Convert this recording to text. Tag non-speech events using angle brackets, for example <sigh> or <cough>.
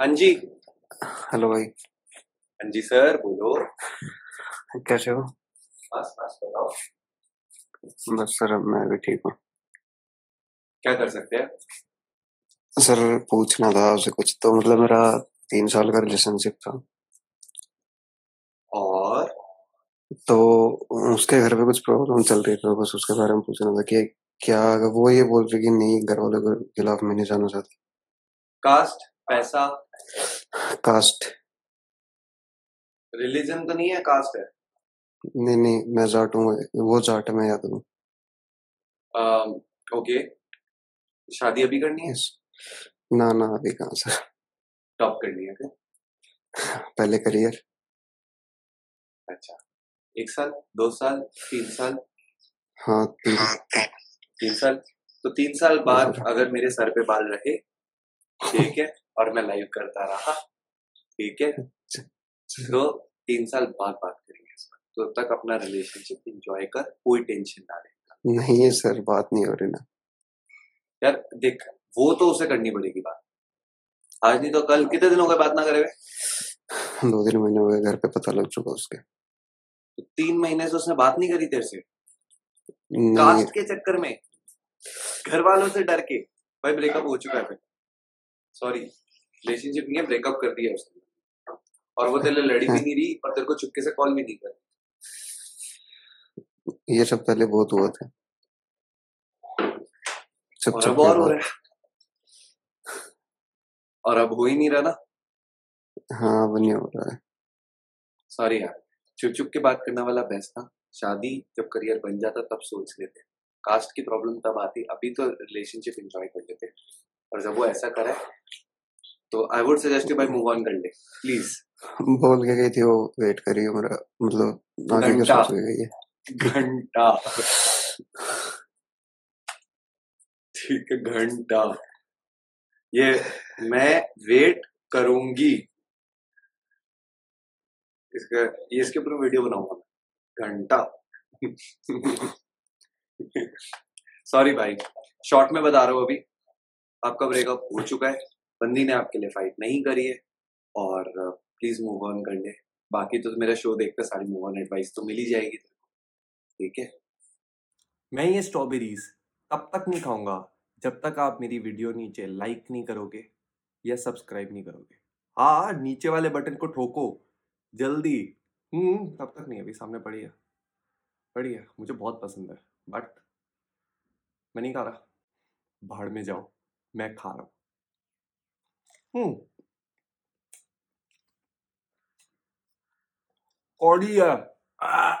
हाँ जी। हेलो भाई। हाँ जी सर बोलो। कैसे हो? बस बस बताओ। बस सर अब मैं भी ठीक हूँ। क्या कर सकते हैं? सर पूछना था आपसे कुछ तो मतलब मेरा तीन साल का रिलेशनशिप था। और? तो उसके घर पे कुछ प्रॉब्लम चल रही थी बस उसके बारे में पूछना था कि क्या वो ये बोल रही कि नहीं घर वालों के खिलाफ मैं नहीं जाना चाहती। कास्ट? पैसा? कास्ट रिलीजन तो नहीं है कास्ट है? नहीं नहीं मैं जाट हूँ वो जाट है मैं याद हूँ ओके शादी अभी करनी है. ना ना अभी कहाँ सर टॉप करनी है क्या पहले करियर अच्छा। एक साल दो साल तीन साल? हाँ तीन। तीन साल? तो तीन साल बाद अगर मेरे सर पे बाल रहे ठीक है और मैं लाइव करता रहा। ठीक है? तो तीन साल बाद बात करेंगे इस पर तो तक अपना रिलेशनशिप एंजॉय कर कोई टेंशन ना ले नहीं है सर बात नहीं हो रही ना। यार देख वो तो उसे करनी पड़ेगी बात। आज नहीं तो कल कितने दिन गए बात ना करे हुए? दो तीन महीने हो गए घर पे पता लग चुका उसके। तो तीन महीने से उसने बात नहीं करी तेरे से? कास्ट के चक्कर में? घर वालों से डर के। भाई ब्रेकअप हो चुका है फिर। सॉरी रिलेशनशिप नहीं है ब्रेकअप कर दिया उसने। और वो तेरे लड़ी भी नहीं रही और तेरे को चुपके से कॉल भी नहीं कर। ये सब पहले बहुत हुआ था। चुप अब और हो रहा है। और अब हो ही नहीं रहा ना। हाँ अब नहीं हो रहा है। सॉरी यार चुप चुप के बात करने वाला बेस्ट था। शादी जब करियर बन जाता तब सोच लेते। कास्ट की प्रॉब्लम तब आती अभी तो रिलेशनशिप एंजॉय कर लेते। और जब वो ऐसा करे तो आई वुड सजेस्ट भाई मूव ऑन कर ले प्लीज़ बोल के गई थी वो वेट करी हो मेरा मतलब आगे का। सोच गई है। घंटा। ठीक है घंटा। ये मैं वेट करूँगी। इसका ये इसके ऊपर वीडियो बनाऊँगा घंटा। <laughs> सॉरी भाई शॉर्ट में बता रहा हूँ अभी। आपका ब्रेकअप हो चुका है। बंदी ने आपके लिए फाइट नहीं करी है और प्लीज़ मूव ऑन कर ले। बाकी तो मेरा शो देखकर सारी मूव ऑन एडवाइस तो मिल ही जाएगी ठीक है? मैं ये स्ट्रॉबेरीज तब तक नहीं खाऊँगा जब तक आप मेरी वीडियो नीचे लाइक नहीं करोगे या सब्सक्राइब नहीं करोगे। हाँ नीचे वाले बटन को ठोको। जल्दी। हम्म तब तक नहीं, अभी सामने पड़ी है। पड़ी है। मुझे बहुत पसंद है बट मैं नहीं खा रहा। भाड़ में जाओ। मैं खा रहा हूँ। हम्म। आ,